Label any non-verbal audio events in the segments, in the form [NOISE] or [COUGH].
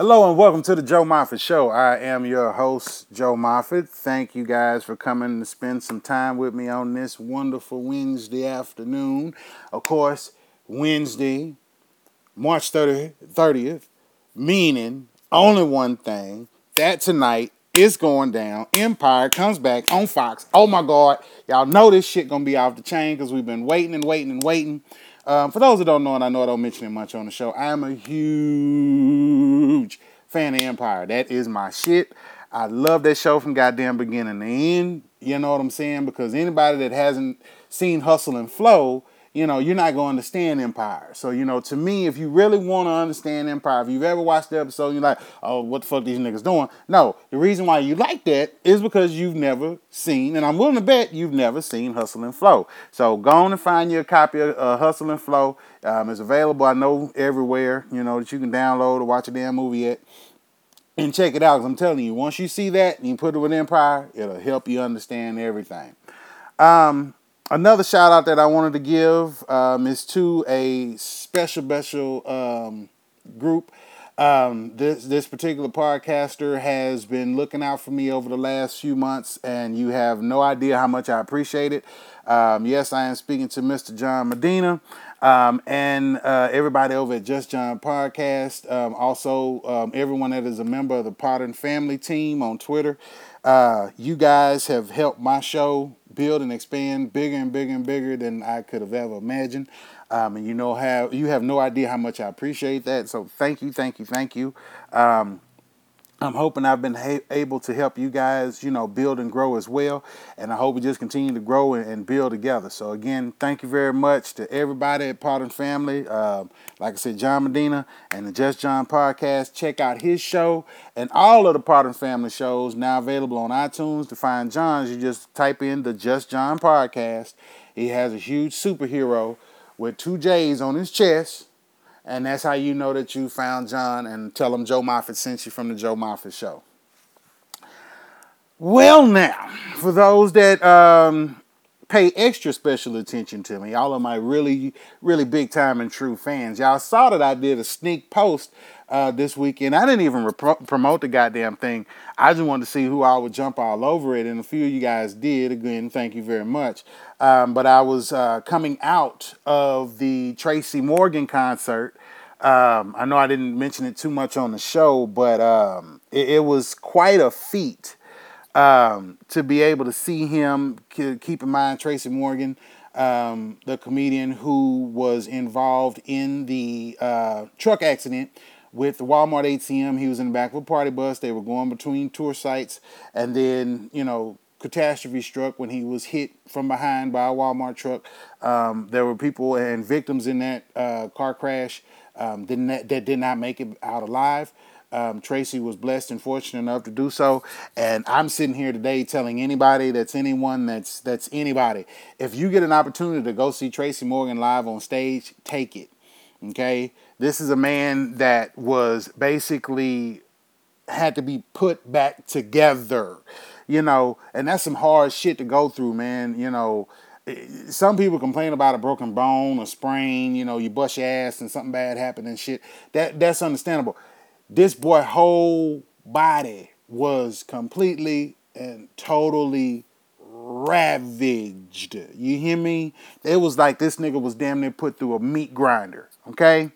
Hello and welcome to the Joe Moffett Show. I am your host, Joe Moffett. Thank you guys for coming to spend some time with me on this wonderful Wednesday afternoon. Of course, Wednesday, March 30th, 30th meaning only one thing that tonight is going down. Empire comes back on Fox. Oh my God, y'all know this shit gonna be off the chain because we've been waiting and waiting and waiting. Um, for those that don't know, and I know I don't mention it much on the show, I am a huge fan of Empire. That is my shit. I love that show from goddamn beginning to end. You know what I'm saying? Because anybody that hasn't seen Hustle and Flow, you know, you're not going to understand Empire. So, you know, to me, if you really want to understand Empire, if you've ever watched the episode, you're like, oh, what the fuck these niggas doing? No, the reason why you like that is because you've never seen, and I'm willing to bet you've never seen Hustle and Flow. So go on and find your copy of uh, Hustle and Flow. Um, it's available, I know, everywhere, you know, that you can download or watch a damn movie at. And check it out, because I'm telling you, once you see that and you put it with Empire, it'll help you understand everything. Um, another shout out that I wanted to give um, is to a special, special um, group. Um, this this particular podcaster has been looking out for me over the last few months, and you have no idea how much I appreciate it. Um, yes, I am speaking to Mr. John Medina um, and uh, everybody over at Just John Podcast. Um, also, um, everyone that is a member of the Potter Family team on Twitter. Uh, you guys have helped my show build and expand bigger and bigger and bigger than I could have ever imagined. Um, and you know how you have no idea how much I appreciate that. So thank you, thank you, thank you. Um, I'm hoping I've been ha- able to help you guys, you know, build and grow as well. And I hope we just continue to grow and, and build together. So again, thank you very much to everybody at Potter Family. Uh, like I said, John Medina and the Just John podcast. Check out his show and all of the Potter Family shows now available on iTunes. To find John's, you just type in the Just John podcast. He has a huge superhero with two J's on his chest and that's how you know that you found John and tell him Joe Moffett sent you from the Joe Moffett Show. Well, now, for those that um, pay extra special attention to me, all of my really, really big time and true fans, y'all saw that I did a sneak post uh, this weekend. I didn't even rep- promote the goddamn thing. I just wanted to see who I would jump all over it, and a few of you guys did. Again, thank you very much. Um, but I was uh, coming out of the Tracy Morgan concert. Um, I know I didn't mention it too much on the show, but um, it, it, was quite a feat um, to be able to see him. Keep in mind, Tracy Morgan, um, the comedian who was involved in the uh, truck accident with the Walmart ATM. He was in the back of a party bus. They were going between tour sites, and then you know catastrophe struck when he was hit from behind by a Walmart truck. Um, there were people and victims in that uh, car crash um, not, that did not make it out alive. Um, Tracy was blessed and fortunate enough to do so, and I'm sitting here today telling anybody that's anyone that's that's anybody. If you get an opportunity to go see Tracy Morgan live on stage, take it. Okay, this is a man that was basically had to be put back together you know, and that's some hard shit to go through, man. You know, eh, some people complain about a broken bone, a sprain, you know, you bust your ass and something bad happened and shit. That that's understandable. This boy whole body was completely and totally ravaged. You hear me? It was like this nigga was damn near put through a meat grinder, okay?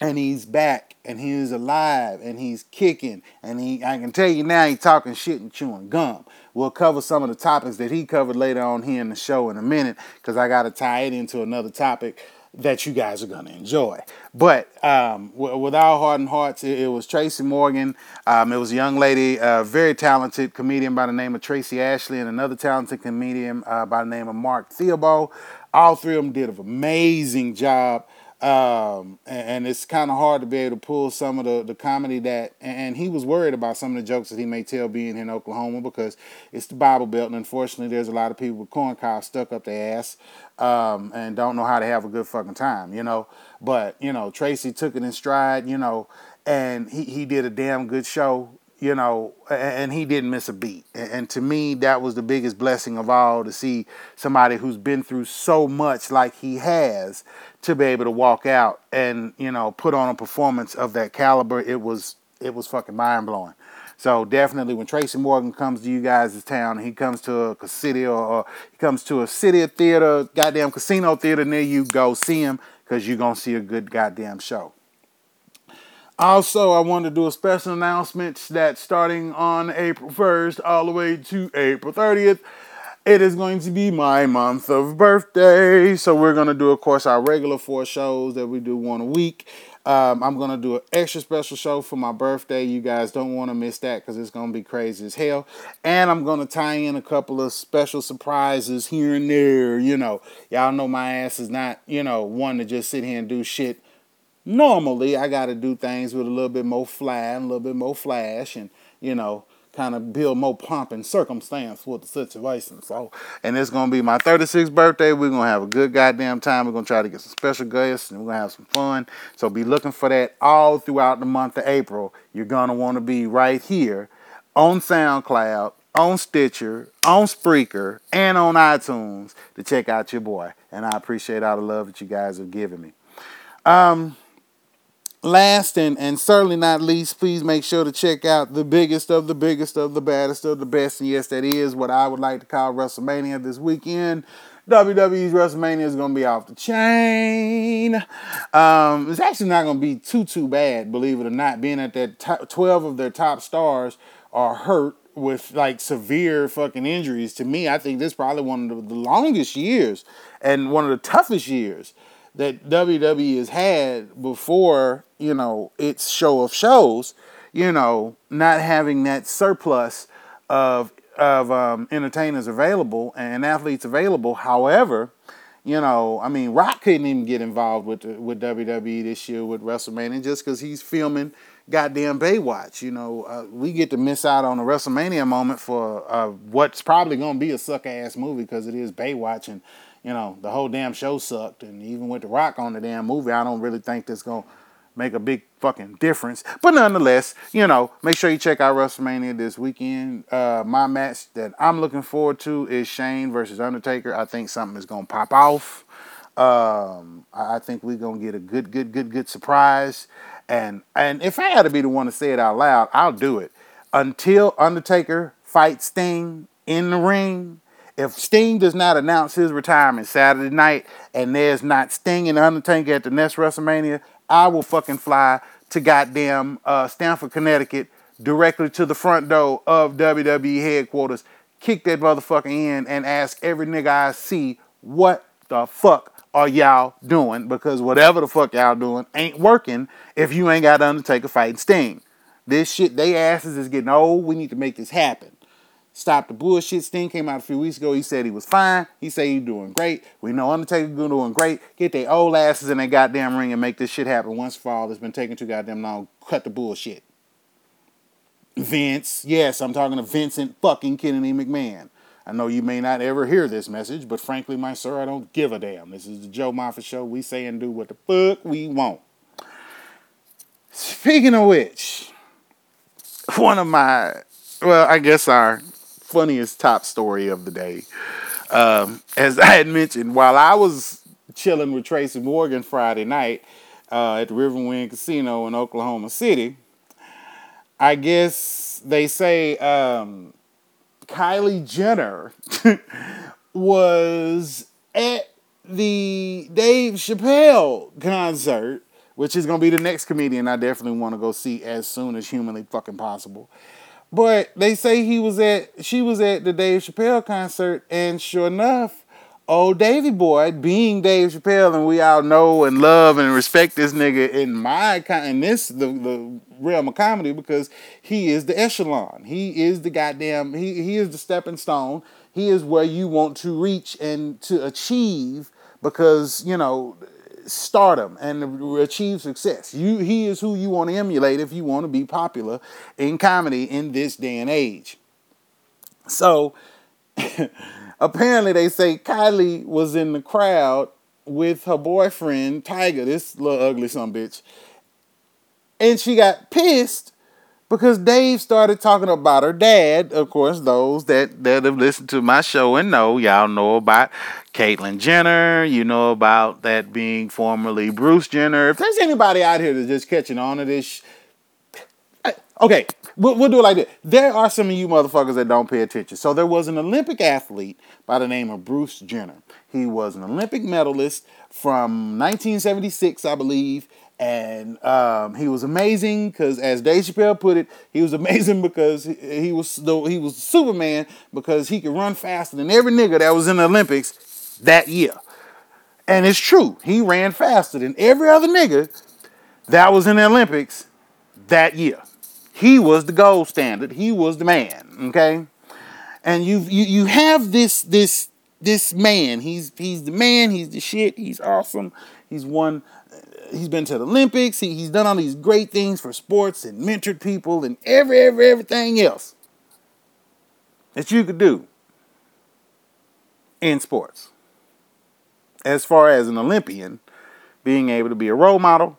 And he's back and he's alive and he's kicking and he I can tell you now he's talking shit and chewing gum. We'll cover some of the topics that he covered later on here in the show in a minute because I got to tie it into another topic that you guys are to enjoy. But um, w- with our heart and hearts, it, it was Tracy Morgan. Um, it was a young lady, very talented comedian by the name of Tracey Ashley, and another talented comedian uh, by the name of Mark Theobald. All three of them did an amazing job um, and, and, it's kind of hard to be able to pull some of the, the comedy that, and he was worried about some of the jokes that he may tell being in Oklahoma because it's the Bible Belt, and unfortunately, there's a lot of people with corn cobs stuck up their ass um, and don't know how to have a good fucking time, you know. But, you know, Tracy took it in stride, you know, and he, he did a damn good show you know, and he didn't miss a beat. And to me, that was the biggest blessing of all to see somebody who's been through so much like he has to be able to walk out and, you know, put on a performance of that caliber. It was it was fucking mind blowing. So definitely when Tracy Morgan comes to you guys' town, he comes to a city or, or he comes to a city theater, goddamn casino theater near you, go see him because you're gonna see a good goddamn show. Also, I want to do a special announcement that starting on April 1st all the way to April 30th, it is going to be my month of birthday. So we're going to do, of course, our regular four shows that we do one a week. Um, I'm going to do an extra special show for my birthday. You guys don't want to miss that because it's going to be crazy as hell. And I'm going to tie in a couple of special surprises here and there. You know, y'all know my ass is not, you know, one to just sit here and do shit normally I got to do things with a little bit more fly and a little bit more flash and, you know, kind of build more pomp and circumstance with the situation. So, and it's going to be my 36th birthday. We're going to have a good goddamn time. We're going to try to get some special guests and we're going to have some fun. So be looking for that all throughout the month of April. You're going to want to be right here on SoundCloud, on Stitcher, on Spreaker, and on iTunes to check out your boy. And I appreciate all the love that you guys have given me. Um, last and, and certainly not least, please make sure to check out the biggest of the biggest of the baddest of the best. And yes, that is what I would like to call WrestleMania this weekend. WWE's WrestleMania is going to be off the chain. Um, it's actually not going to be too, too bad, believe it or not, being at that top, 12 of their top stars are hurt with like severe fucking injuries. To me, I think this is probably one of the longest years and one of the toughest years that WWE has had before, you know, its show of shows, you know, not having that surplus of of um, entertainers available and athletes available. However, you know, I mean, Rock couldn't even get involved with with WWE this year with WrestleMania just because he's filming goddamn Baywatch. You know, uh, we get to miss out on a WrestleMania moment for uh, what's probably going to be a suck ass movie because it is Baywatch and you know, the whole damn show sucked. And even with The Rock on the damn movie, I don't really think that's going to make a big fucking difference. But nonetheless, you know, make sure you check out WrestleMania this weekend. Uh, my match that I'm looking forward to is Shane versus Undertaker. I think something is going to pop off. Um, I think we're to get a good, good, good, good surprise. And and if I had to be the one to say it out loud, I'll do it. Until Undertaker fights Sting in the ring, if Sting does not announce his retirement Saturday night and there's not Sting and Undertaker at the next WrestleMania, I will fucking fly to goddamn uh, Stamford, Connecticut, directly to the front door of WWE headquarters, kick that motherfucker in, and ask every nigga I see, what the fuck are y'all doing? Because whatever the fuck y'all doing ain't working if you ain't got Undertaker fighting Sting. This shit, they asses is getting old. We need to make this happen. Stop the bullshit. Sting came out a few weeks ago. He said he was fine. He said he's doing great. We know Undertaker doing great. Get their old asses in that goddamn ring and make this shit happen once for all. It's been taking too goddamn long. Cut the bullshit. Vince, yes, I'm talking to Vincent fucking Kennedy McMahon. I know you may not ever hear this message, but frankly, my sir, I don't give a damn. This is the Joe Moffett show. We say and do what the fuck we want. Speaking of which, one of my, well, I guess our funniest top story of the day. Um, as [LAUGHS] I had mentioned, while I was chilling with Tracy Morgan Friday night uh, at the Riverwind Casino in Oklahoma City, I guess they say um, Kylie Jenner [LAUGHS] was at the Dave Chappelle concert, which is going to be the next comedian I definitely want to go see as soon as humanly fucking possible. But they say he was at she was at the Dave Chappelle concert, and sure enough, old Davy Boy, being Dave Chappelle, and we all know and love and respect this nigga in my kind in this the, the realm of comedy because he is the echelon. He is the goddamn he he is the stepping stone. He is where you want to reach and to achieve because you know stardom and achieve success. You, he is who you want to emulate if you want to be popular in comedy in this day and age. So [LAUGHS] apparently they say Kylie was in the crowd with her boyfriend Tyga, this little ugly son bitch, and she got pissed because Dave started talking about her dad. Of course, those that, that have listened to my show and know, y'all know about Caitlyn Jenner. You know about that being formerly Bruce Jenner. If there's anybody out here that's just catching on to this, okay, we'll, we'll do it like this. There are some of you motherfuckers that don't pay attention. So there was an Olympic athlete by the name of Bruce Jenner. He was an Olympic medalist from 1976, I believe and um, he was amazing because, as Dave Chappelle put it, he was [LAUGHS] amazing because he, was he was Superman because he could run faster than every nigga that was in the Olympics that year. And it's true, he ran faster than every other nigga that was in the Olympics that year. He was the gold standard. He was the man. Okay, and you you you have this this this man. He's he's the man. He's the shit. He's awesome. He's won he's been to the Olympics. He, he's done all these great things for sports and mentored people and every, every, everything else that you could do in sports. As far as an Olympian, being able to be a role model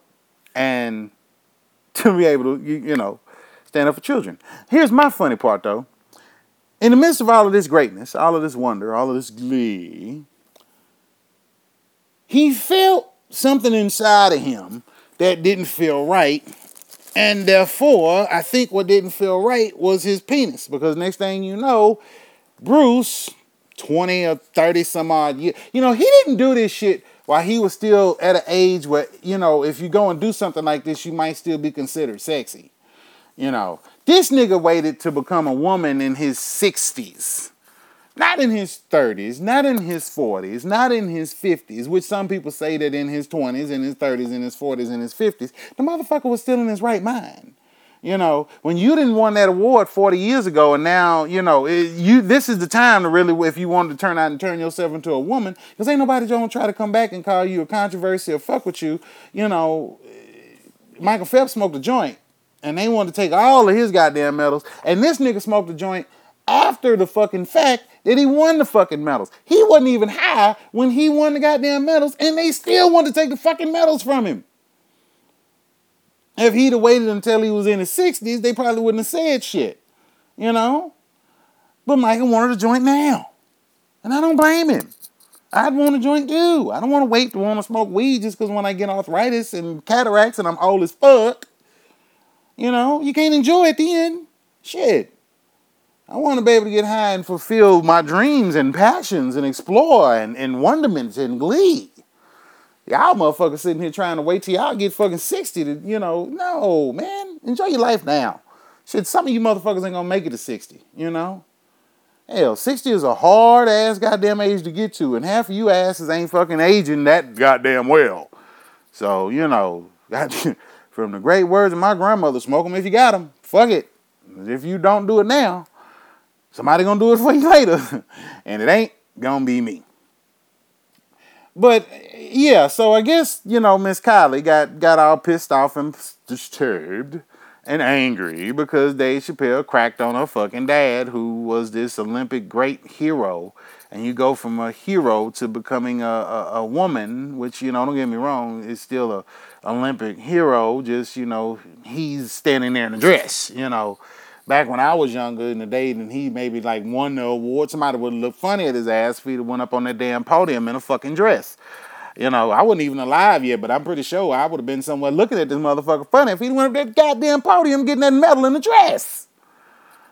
and [LAUGHS] to be able to, you, you know, stand up for children. Here's my funny part though. In the midst of all of this greatness, all of this wonder, all of this glee, he felt something inside of him that didn't feel right. And therefore, I think what didn't feel right was his penis. Because next thing you know, Bruce, 20 or 30 some odd years, you know, he didn't do this shit while he was still at an age where, you know, if you go and do something like this, you might still be considered sexy. You know, this nigga waited to become a woman in his 60s. Not in his 30s, not in his 40s, not in his 50s, which some people say that in his 20s, in his 30s, in his 40s, in his 50s, the motherfucker was still in his right mind. You know, when you didn't won that award 40 years ago, and now, you know, it, you this is the time to really, if you wanted to turn out and turn yourself into a woman, because ain't nobody gonna try to come back and call you a controversy or fuck with you. You know, Michael Phelps smoked a joint, and they wanted to take all of his goddamn medals, and this nigga smoked a joint after the fucking fact that he won the fucking medals. He wasn't even high when he won the goddamn medals, and they still wanted to take the fucking medals from him. If he'd have waited until he was in his 60s, they probably wouldn't have said shit. You know? But Michael wanted a joint now. And I don't blame him. I'd want a joint too. I don't want to wait to want to smoke weed just because when I get arthritis and cataracts and I'm old as fuck, you know, you can't enjoy it end, Shit. I want to be able to get high and fulfill my dreams and passions and explore and, and wonderment and glee. Y'all motherfuckers sitting here trying to wait till y'all get fucking 60 to, you know, no, man. Enjoy your life now. Shit, some of you motherfuckers ain't gonna make it to 60, you know? Hell, 60 is a hard ass goddamn age to get to, and half of you asses ain't fucking aging that goddamn well. So, you know, [LAUGHS] from the great words of my grandmother, smoke them if you got them. Fuck it. If you don't do it now, Somebody gonna do it for you [LAUGHS] later, and it ain't gonna be me. But yeah, so I guess you know Miss Kylie got got all pissed off and disturbed and angry because Dave Chappelle cracked on her fucking dad, who was this Olympic great hero. And you go from a hero to becoming a, a, a woman, which you know, don't get me wrong, is still a Olympic hero. Just you know, he's standing there in a dress, you know back when I was younger in the day and he maybe like won the award, somebody would look funny at his ass if he went up on that damn podium in a fucking dress. You know, I wasn't even alive yet, but I'm pretty sure I would have been somewhere looking at this motherfucker funny if he went up that goddamn podium getting that medal in the dress.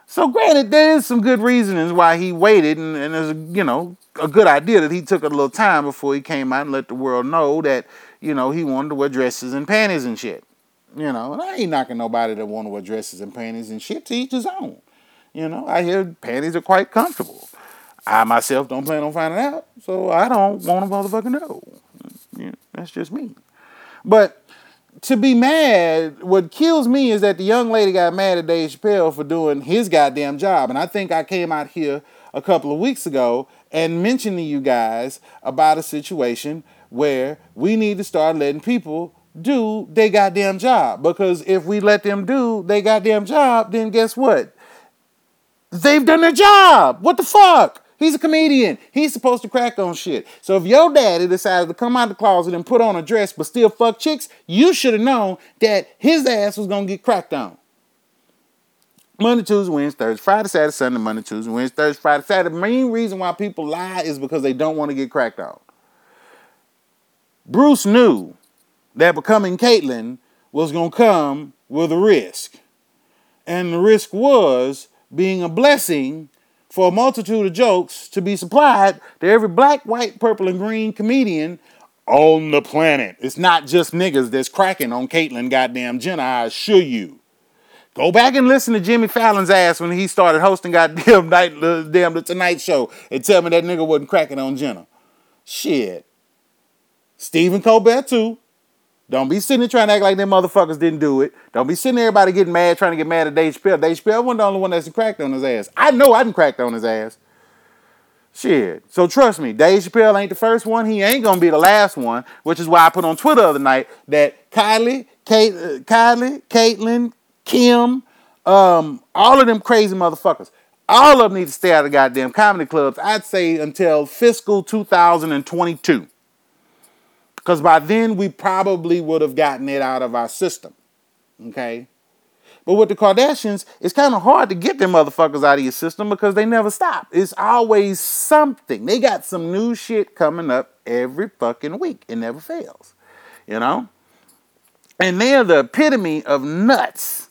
So granted, there's some good reasons why he waited, and, and there's you know a good idea that he took a little time before he came out and let the world know that you know he wanted to wear dresses and panties and shit. You know, and I ain't knocking nobody that want to wear dresses and panties and shit to each his own. You know, I hear panties are quite comfortable. I myself don't plan on finding out, so I don't want to motherfucking know. Yeah, that's just me. But to be mad, what kills me is that the young lady got mad at Dave Chappelle for doing his goddamn job. And I think I came out here a couple of weeks ago and mentioned to you guys about a situation where we need to start letting people do they goddamn job. Because if we let them do they goddamn job, then guess what? They've done their job. What the fuck? He's a comedian. He's supposed to crack on shit. So if your daddy decided to come out the closet and put on a dress but still fuck chicks, you should have known that his ass was gonna get cracked on. Monday, Tuesday, Wednesday, Thursday, Friday, Saturday, Sunday, Monday, Tuesday, Wednesday, Thursday, Friday, Saturday. The main reason why people lie is because they don't want to get cracked on. Bruce knew that becoming Caitlyn was going to come with a risk. And the risk was being a blessing for a multitude of jokes to be supplied to every black, white, purple, and green comedian on the planet. It's not just niggas that's cracking on Caitlyn goddamn Jenner, I assure you. Go back and listen to Jimmy Fallon's ass when he started hosting goddamn [LAUGHS] night, damn the Tonight Show and tell me that nigga wasn't cracking on Jenner. Shit. Stephen Colbert too. Don't be sitting there trying to act like them motherfuckers didn't do it. Don't be sitting there everybody getting mad, trying to get mad at Dave Chappelle. Dave Chappelle wasn't the only one that's cracked on his ass. I know I didn't cracked on his ass. Shit. So trust me, Dave Chappelle ain't the first one. He ain't gonna be the last one, which is why I put on Twitter the other night that Kylie, Kate, uh, Kylie, Caitlyn, Kim, um, all of them crazy motherfuckers. All of them need to stay out of goddamn comedy clubs. I'd say until fiscal 2022. Because by then we probably would have gotten it out of our system. Okay? But with the Kardashians, it's kind of hard to get them motherfuckers out of your system because they never stop. It's always something. They got some new shit coming up every fucking week. It never fails. You know? And they're the epitome of nuts.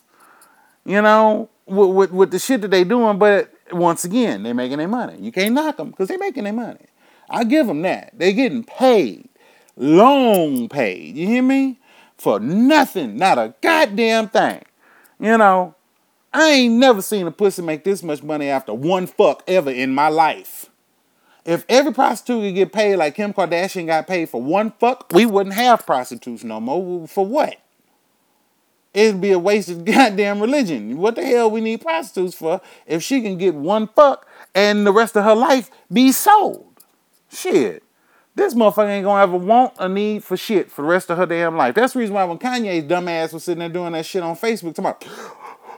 You know, with, with, with the shit that they doing, but once again, they're making their money. You can't knock them because they're making their money. I give them that. They're getting paid. Long paid. You hear me? For nothing. Not a goddamn thing. You know, I ain't never seen a pussy make this much money after one fuck ever in my life. If every prostitute could get paid like Kim Kardashian got paid for one fuck, we wouldn't have prostitutes no more. For what? It'd be a wasted [LAUGHS] goddamn religion. What the hell we need prostitutes for if she can get one fuck and the rest of her life be sold? Shit. This motherfucker ain't gonna ever want a need for shit for the rest of her damn life. That's the reason why when Kanye's dumbass was sitting there doing that shit on Facebook, about,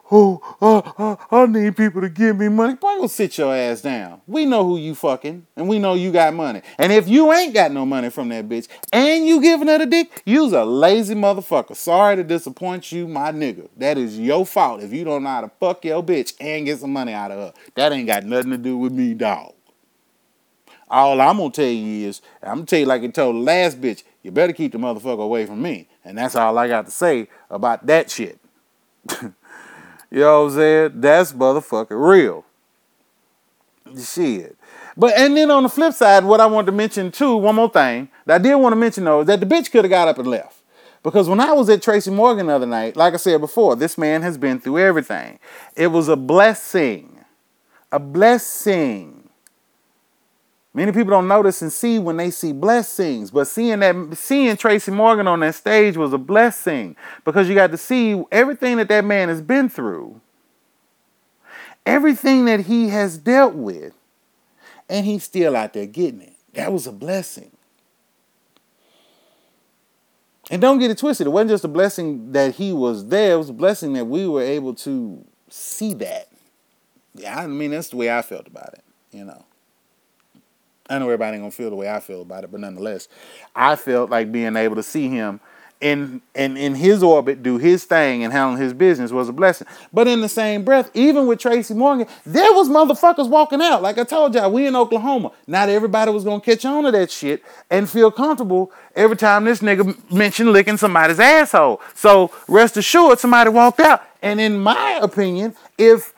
oh, uh, uh, I need people to give me money. Boy, go sit your ass down. We know who you fucking, and we know you got money. And if you ain't got no money from that bitch, and you giving her the dick, you's a lazy motherfucker. Sorry to disappoint you, my nigga. That is your fault if you don't know how to fuck your bitch and get some money out of her. That ain't got nothing to do with me, dog. All I'm gonna tell you is, I'm gonna tell you like I told the last bitch, you better keep the motherfucker away from me. And that's all I got to say about that shit. [LAUGHS] you know what I'm saying? That's motherfucking real. Shit. But and then on the flip side, what I want to mention too, one more thing that I did want to mention though, is that the bitch could have got up and left. Because when I was at Tracy Morgan the other night, like I said before, this man has been through everything. It was a blessing. A blessing Many people don't notice and see when they see blessings, but seeing that seeing Tracy Morgan on that stage was a blessing because you got to see everything that that man has been through, everything that he has dealt with, and he's still out there getting it. That was a blessing. And don't get it twisted. It wasn't just a blessing that he was there. It was a blessing that we were able to see that. Yeah, I mean that's the way I felt about it. You know. I know everybody ain't gonna feel the way I feel about it, but nonetheless, I felt like being able to see him in in in his orbit do his thing and handle his business was a blessing. But in the same breath, even with Tracy Morgan, there was motherfuckers walking out. Like I told y'all, we in Oklahoma. Not everybody was gonna catch on to that shit and feel comfortable every time this nigga mentioned licking somebody's asshole. So rest assured, somebody walked out. And in my opinion, if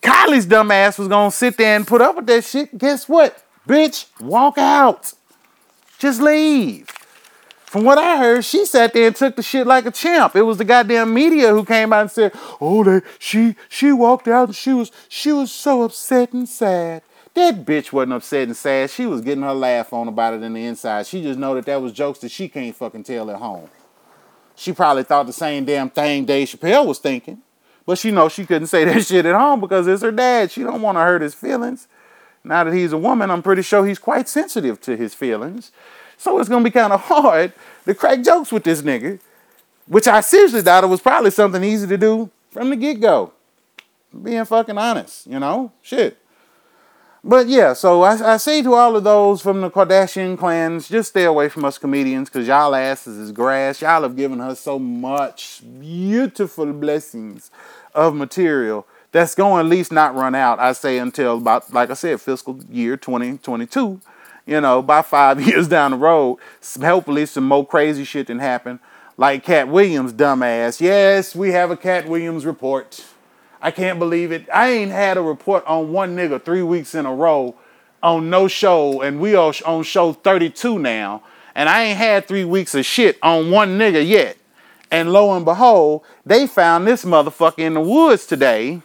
Kylie's dumbass was gonna sit there and put up with that shit, guess what? Bitch, walk out. Just leave. From what I heard, she sat there and took the shit like a champ. It was the goddamn media who came out and said, "Oh, they, she she walked out and she was she was so upset and sad." That bitch wasn't upset and sad. She was getting her laugh on about it in the inside. She just know that that was jokes that she can't fucking tell at home. She probably thought the same damn thing Dave Chappelle was thinking, but she know she couldn't say that [LAUGHS] shit at home because it's her dad. She don't want to hurt his feelings. Now that he's a woman, I'm pretty sure he's quite sensitive to his feelings. So it's gonna be kind of hard to crack jokes with this nigga, which I seriously thought it was probably something easy to do from the get go. Being fucking honest, you know? Shit. But yeah, so I, I say to all of those from the Kardashian clans, just stay away from us comedians because y'all asses is grass. Y'all have given her so much beautiful blessings of material that's going to at least not run out. I say until about, like I said, fiscal year 2022. You know, by five [LAUGHS] years down the road, hopefully some more crazy shit can happen. Like Katt Williams, dumbass. Yes, we have a Katt Williams report. I can't believe it. I ain't had a report on one nigga three weeks in a row on no show, and we are on show 32 now, and I ain't had three weeks of shit on one nigga yet. And lo and behold, they found this motherfucker in the woods today,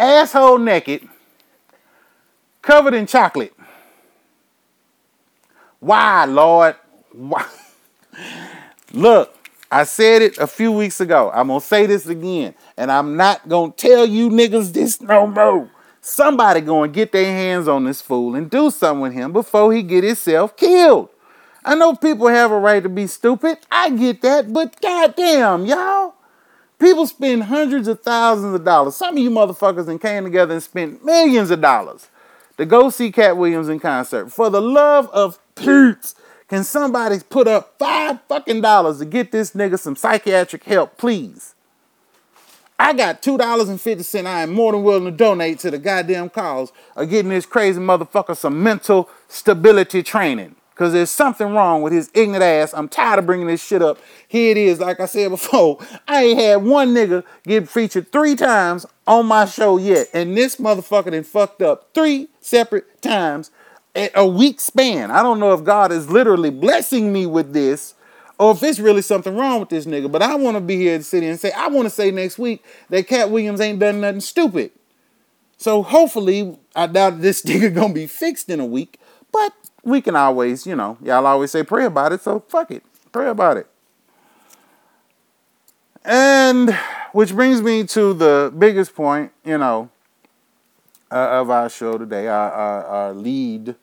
asshole naked, covered in chocolate. Why, Lord? Why? [LAUGHS] Look, I said it a few weeks ago. I'm gonna say this again, and I'm not gonna tell you niggas this no more. Somebody gonna get their hands on this fool and do something with him before he get himself killed. I know people have a right to be stupid. I get that, but goddamn, y'all. People spend hundreds of thousands of dollars. Some of you motherfuckers and came together and spent millions of dollars to go see Katt Williams in concert. For the love of Pete, can somebody put up five fucking dollars to get this nigga some psychiatric help, please? I got two dollars and fifty cent. I am more than willing to donate to the goddamn cause of getting this crazy motherfucker some mental stability training. Cause there's something wrong with his ignorant ass. I'm tired of bringing this shit up. Here it is. Like I said before, [LAUGHS] I ain't had one nigga get featured three times on my show yet, and this motherfucker then fucked up three separate times at a week span. I don't know if God is literally blessing me with this or if it's really something wrong with this nigga. But I want to be here in the city and say, I want to say next week that Katt Williams ain't done nothing stupid. So hopefully, I doubt this [LAUGHS] nigga gonna be fixed in a week. But we can always, you know, y'all always say pray about it, so fuck it. Pray about it. And which brings me to the biggest point, you know, uh, of our show today, our, our, our, lead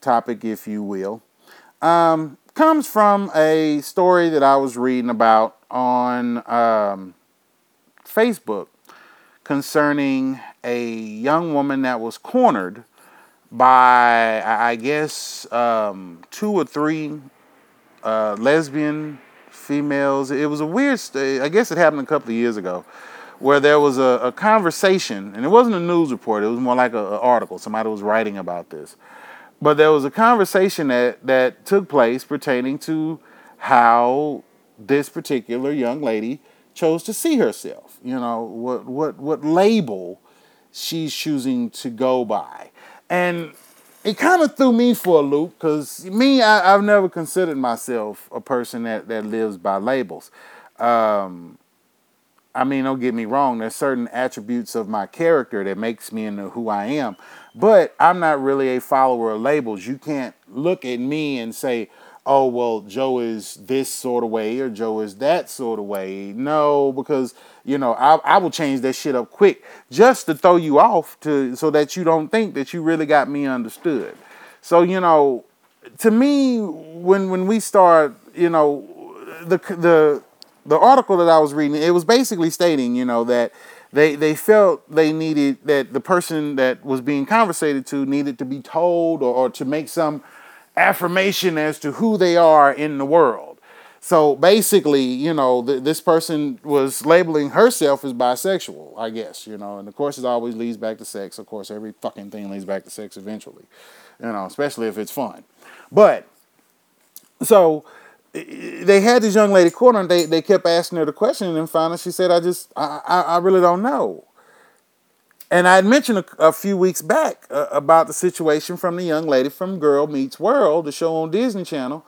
topic, if you will, um, comes from a story that I was reading about on um, Facebook concerning a young woman that was cornered by I guess um, two or three uh, lesbian females. It was a weird. St- I guess it happened a couple of years ago, where there was a, a conversation, and it wasn't a news report. It was more like an article. Somebody was writing about this, but there was a conversation that that took place pertaining to how this particular young lady chose to see herself. You know what what what label she's choosing to go by and it kind of threw me for a loop because me, I, have never considered myself a person that, that lives by labels. Um, I mean, don't get me wrong, there's certain attributes of my character that makes me into who I am, but I'm not really a follower of labels. You can't look at me and say, oh, well, Joe is this sort of way or Joe is that sort of way. No, because, you know, I, I will change that shit up quick just to throw you off to so that you don't think that you really got me understood. So, you know, to me, when when we start, you know, the the the article that I was reading, it was basically stating, you know, that they they felt they needed that the person that was being conversated to needed to be told or, or to make some affirmation as to who they are in the world. So basically, you know, th- this person was labeling herself as bisexual, I guess, you know, and of course it always leads back to sex. Of course, every fucking thing leads back to sex eventually, you know, especially if it's fun. But so they had this young lady cornered. They they kept asking her the question, and finally she said, "I just I I, I really don't know." And I had mentioned a, a few weeks back uh, about the situation from the young lady from Girl Meets World, the show on Disney Channel,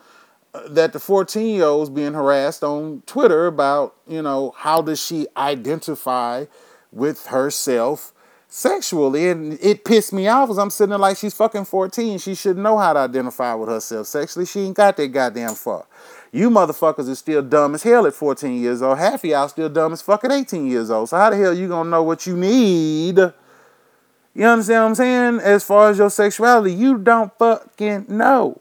uh, that the 14 year old was being harassed on Twitter about, you know, how does she identify with herself sexually. And it pissed me off because I'm sitting there like she's fucking 14. She should know how to identify with herself sexually. She ain't got that goddamn far. You motherfuckers is still dumb as hell at 14 years old. Half of y'all still dumb as fucking 18 years old. So how the hell you gonna know what you need? You understand what I'm saying? As far as your sexuality, you don't fucking know.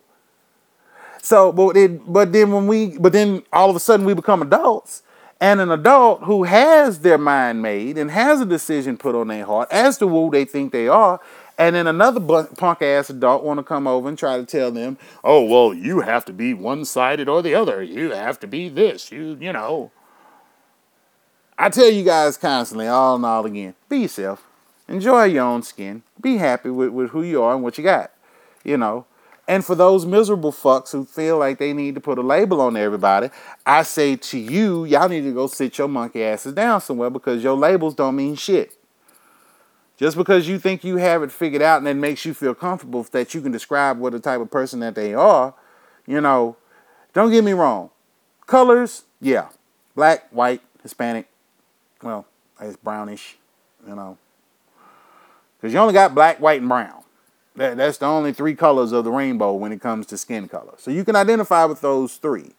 So, but it, but then when we, but then all of a sudden we become adults, and an adult who has their mind made and has a decision put on their heart as to who they think they are, and then another punk ass adult want to come over and try to tell them, "Oh, well, you have to be one sided or the other. You have to be this. You, you know." I tell you guys constantly, all and all again, be yourself. Enjoy your own skin. Be happy with, with who you are and what you got. You know. And for those miserable fucks who feel like they need to put a label on everybody, I say to you, y'all need to go sit your monkey asses down somewhere because your labels don't mean shit. Just because you think you have it figured out and it makes you feel comfortable that you can describe what the type of person that they are, you know, don't get me wrong. Colors, yeah. Black, white, Hispanic, well, it's brownish, you know. Because you only got black, white, and brown. That, that's the only three colors of the rainbow when it comes to skin color. So you can identify with those three.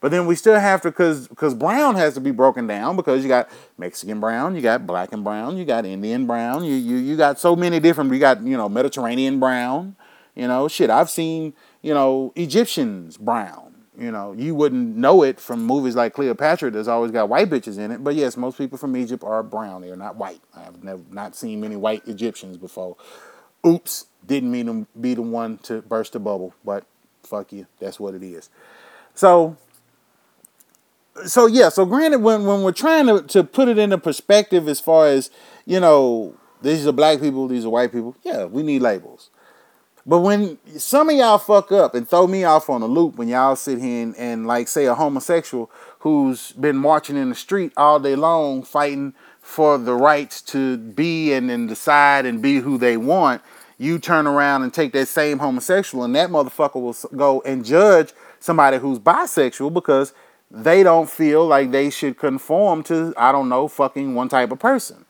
But then we still have to, because because brown has to be broken down because you got Mexican brown, you got black and brown, you got Indian brown, you you you got so many different. We got you know Mediterranean brown, you know shit. I've seen you know Egyptians brown. You know, you wouldn't know it from movies like Cleopatra. That's always got white bitches in it. But yes, most people from Egypt are brown. They are not white. I've never not seen many white Egyptians before. Oops, didn't mean to be the one to burst the bubble, but fuck you. That's what it is. So so yeah, so granted, when when we're trying to, to put it into perspective as far as, you know, these are black people, these are white people, yeah, we need labels. But when some of y'all fuck up and throw me off on a loop when y'all sit here and, and like say a homosexual who's been marching in the street all day long fighting for the rights to be and then decide and be who they want, you turn around and take that same homosexual and that motherfucker will go and judge somebody who's bisexual because they don't feel like they should conform to, I don't know, fucking one type of person.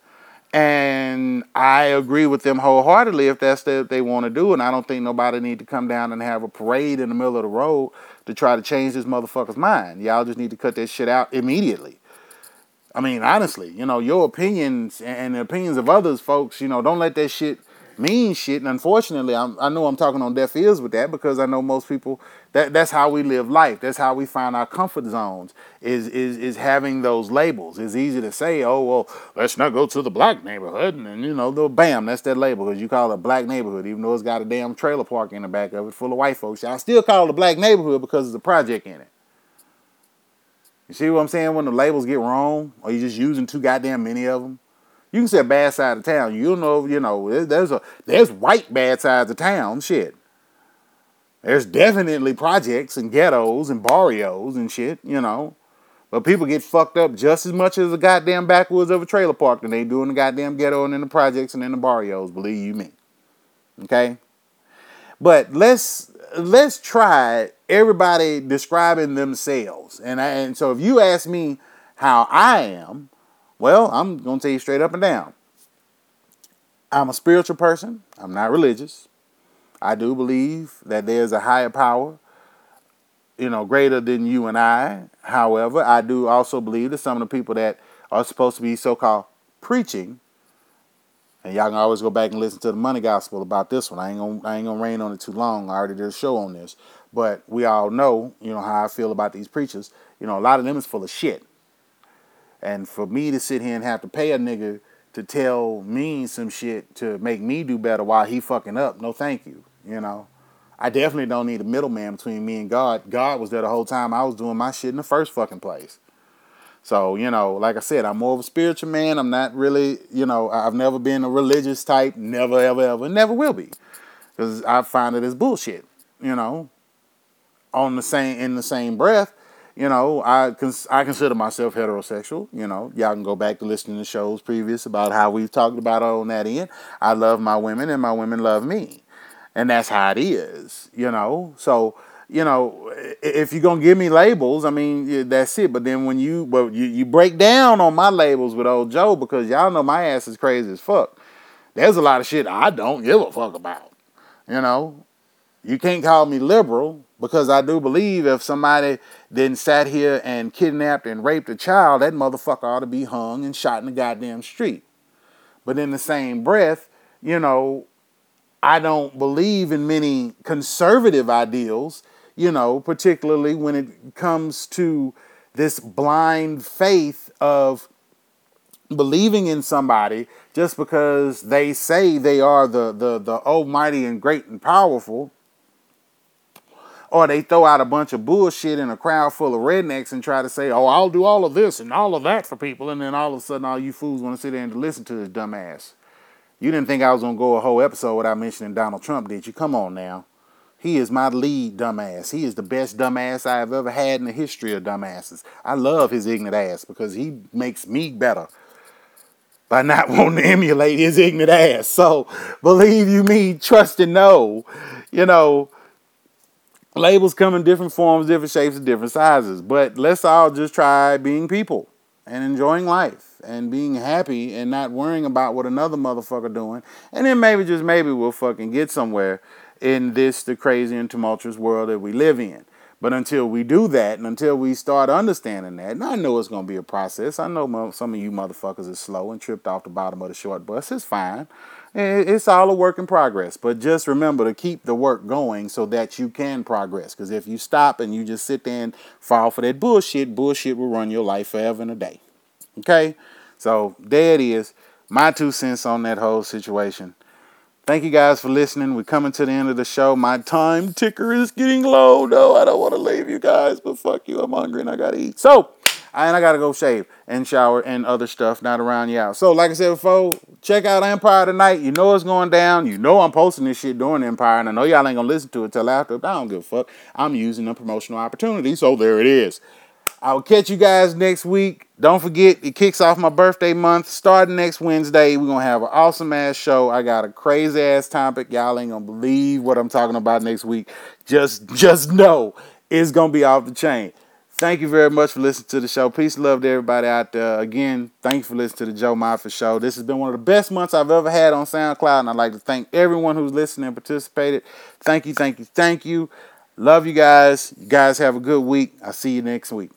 And I agree with them wholeheartedly if that's what they want to do. And I don't think nobody need to come down and have a parade in the middle of the road to try to change this motherfucker's mind. Y'all just need to cut that shit out immediately. I mean, honestly, you know, your opinions and the opinions of others, folks, you know, don't let that shit mean shit. And unfortunately, I'm, i know I'm talking on deaf ears with that because I know most people that that's how we live life. That's how we find our comfort zones. Is is is having those labels. It's easy to say, oh well, let's not go to the black neighborhood, and, and you know, the bam, that's that label because you call it a black neighborhood, even though it's got a damn trailer park in the back of it full of white folks. I still call it a black neighborhood because there's a project in it. You see what I'm saying? When the labels get wrong, or you just using too goddamn many of them. You can say bad side of town. You know, you know, there's a there's white bad sides of town. Shit. There's definitely projects and ghettos and barrios and shit, you know. But people get fucked up just as much as the goddamn backwoods of a trailer park than they do in the goddamn ghetto and in the projects and in the barrios, believe you me. Okay? But let's let's try everybody describing themselves. And I, and so if you ask me how I am, well, I'm going to tell you straight up and down. I'm a spiritual person. I'm not religious. I do believe that there's a higher power, you know, greater than you and I. However, I do also believe that some of the people that are supposed to be so called preaching, and y'all can always go back and listen to the money gospel about this one. I ain't gonna I ain't gonna rain on it too long. I already did a show on this. But we all know, you know, how I feel about these preachers. You know, a lot of them is full of shit. And for me to sit here and have to pay a nigga to tell me some shit to make me do better while he fucking up, no thank you. You know, I definitely don't need a middleman between me and God. God was there the whole time I was doing my shit in the first fucking place. So, you know, like I said, I'm more of a spiritual man. I'm not really, you know, I've never been a religious type, never, ever, ever, never will be. Because I find it as bullshit, you know. On the same in the same breath, you know, I cons- I consider myself heterosexual. You know, y'all can go back to listening to shows previous about how we've talked about on that end. I love my women, and my women love me, and that's how it is. You know, so you know, if you're gonna give me labels, I mean, that's it. But then when you, but you, you break down on my labels with old Joe because y'all know my ass is crazy as fuck. There's a lot of shit I don't give a fuck about. You know, you can't call me liberal because I do believe if somebody then sat here and kidnapped and raped a child, that motherfucker ought to be hung and shot in the goddamn street. But in the same breath, you know, I don't believe in many conservative ideals, you know, particularly when it comes to this blind faith of believing in somebody just because they say they are the the the almighty and great and powerful Or they throw out a bunch of bullshit in a crowd full of rednecks and try to say, oh, I'll do all of this and all of that for people. And then all of a sudden, all you fools want to sit there and listen to this dumbass. You didn't think I was going to go a whole episode without mentioning Donald Trump, did you? Come on now. He is my lead dumbass. He is the best dumbass I have ever had in the history of dumbasses. I love his ignorant ass because he makes me better by not [LAUGHS] wanting to emulate his ignorant ass. So believe you me, trust and know, you know, labels come in different forms, different shapes, and different sizes. But let's all just try being people and enjoying life and being happy and not worrying about what another motherfucker doing. And then maybe just maybe we'll fucking get somewhere in this the crazy and tumultuous world that we live in. But until we do that and until we start understanding that, and I know it's going to be a process. I know some of you motherfuckers is slow and tripped off the bottom of the short bus. It's fine. It's all a work in progress. But just remember to keep the work going so that you can progress. Because if you stop and you just sit there and fall for that bullshit, bullshit will run your life forever and a day. Okay? So there it is. My two cents on that whole situation. Thank you guys for listening. We're coming to the end of the show. My time ticker is getting low. No, I don't want to leave you guys, but fuck you. I'm hungry and I gotta eat. So, and I gotta go shave and shower and other stuff, not around y'all. So, like I said before, check out Empire tonight. You know it's going down. You know I'm posting this shit during Empire, and I know y'all ain't gonna listen to it till after. But I don't give a fuck. I'm using a promotional opportunity, so there it is. I'll catch you guys next week. Don't forget, it kicks off my birthday month. Starting next Wednesday, we're going to have an awesome ass show. I got a crazy ass topic. Y'all ain't going to believe what I'm talking about next week. Just, just know it's going to be off the chain. Thank you very much for listening to the show. Peace love to everybody out there. Again, thank you for listening to the Joe Moffett Show. This has been one of the best months I've ever had on SoundCloud, and I'd like to thank everyone who's listening and participated. Thank you, thank you, thank you. Love you guys. You guys have a good week. I'll see you next week.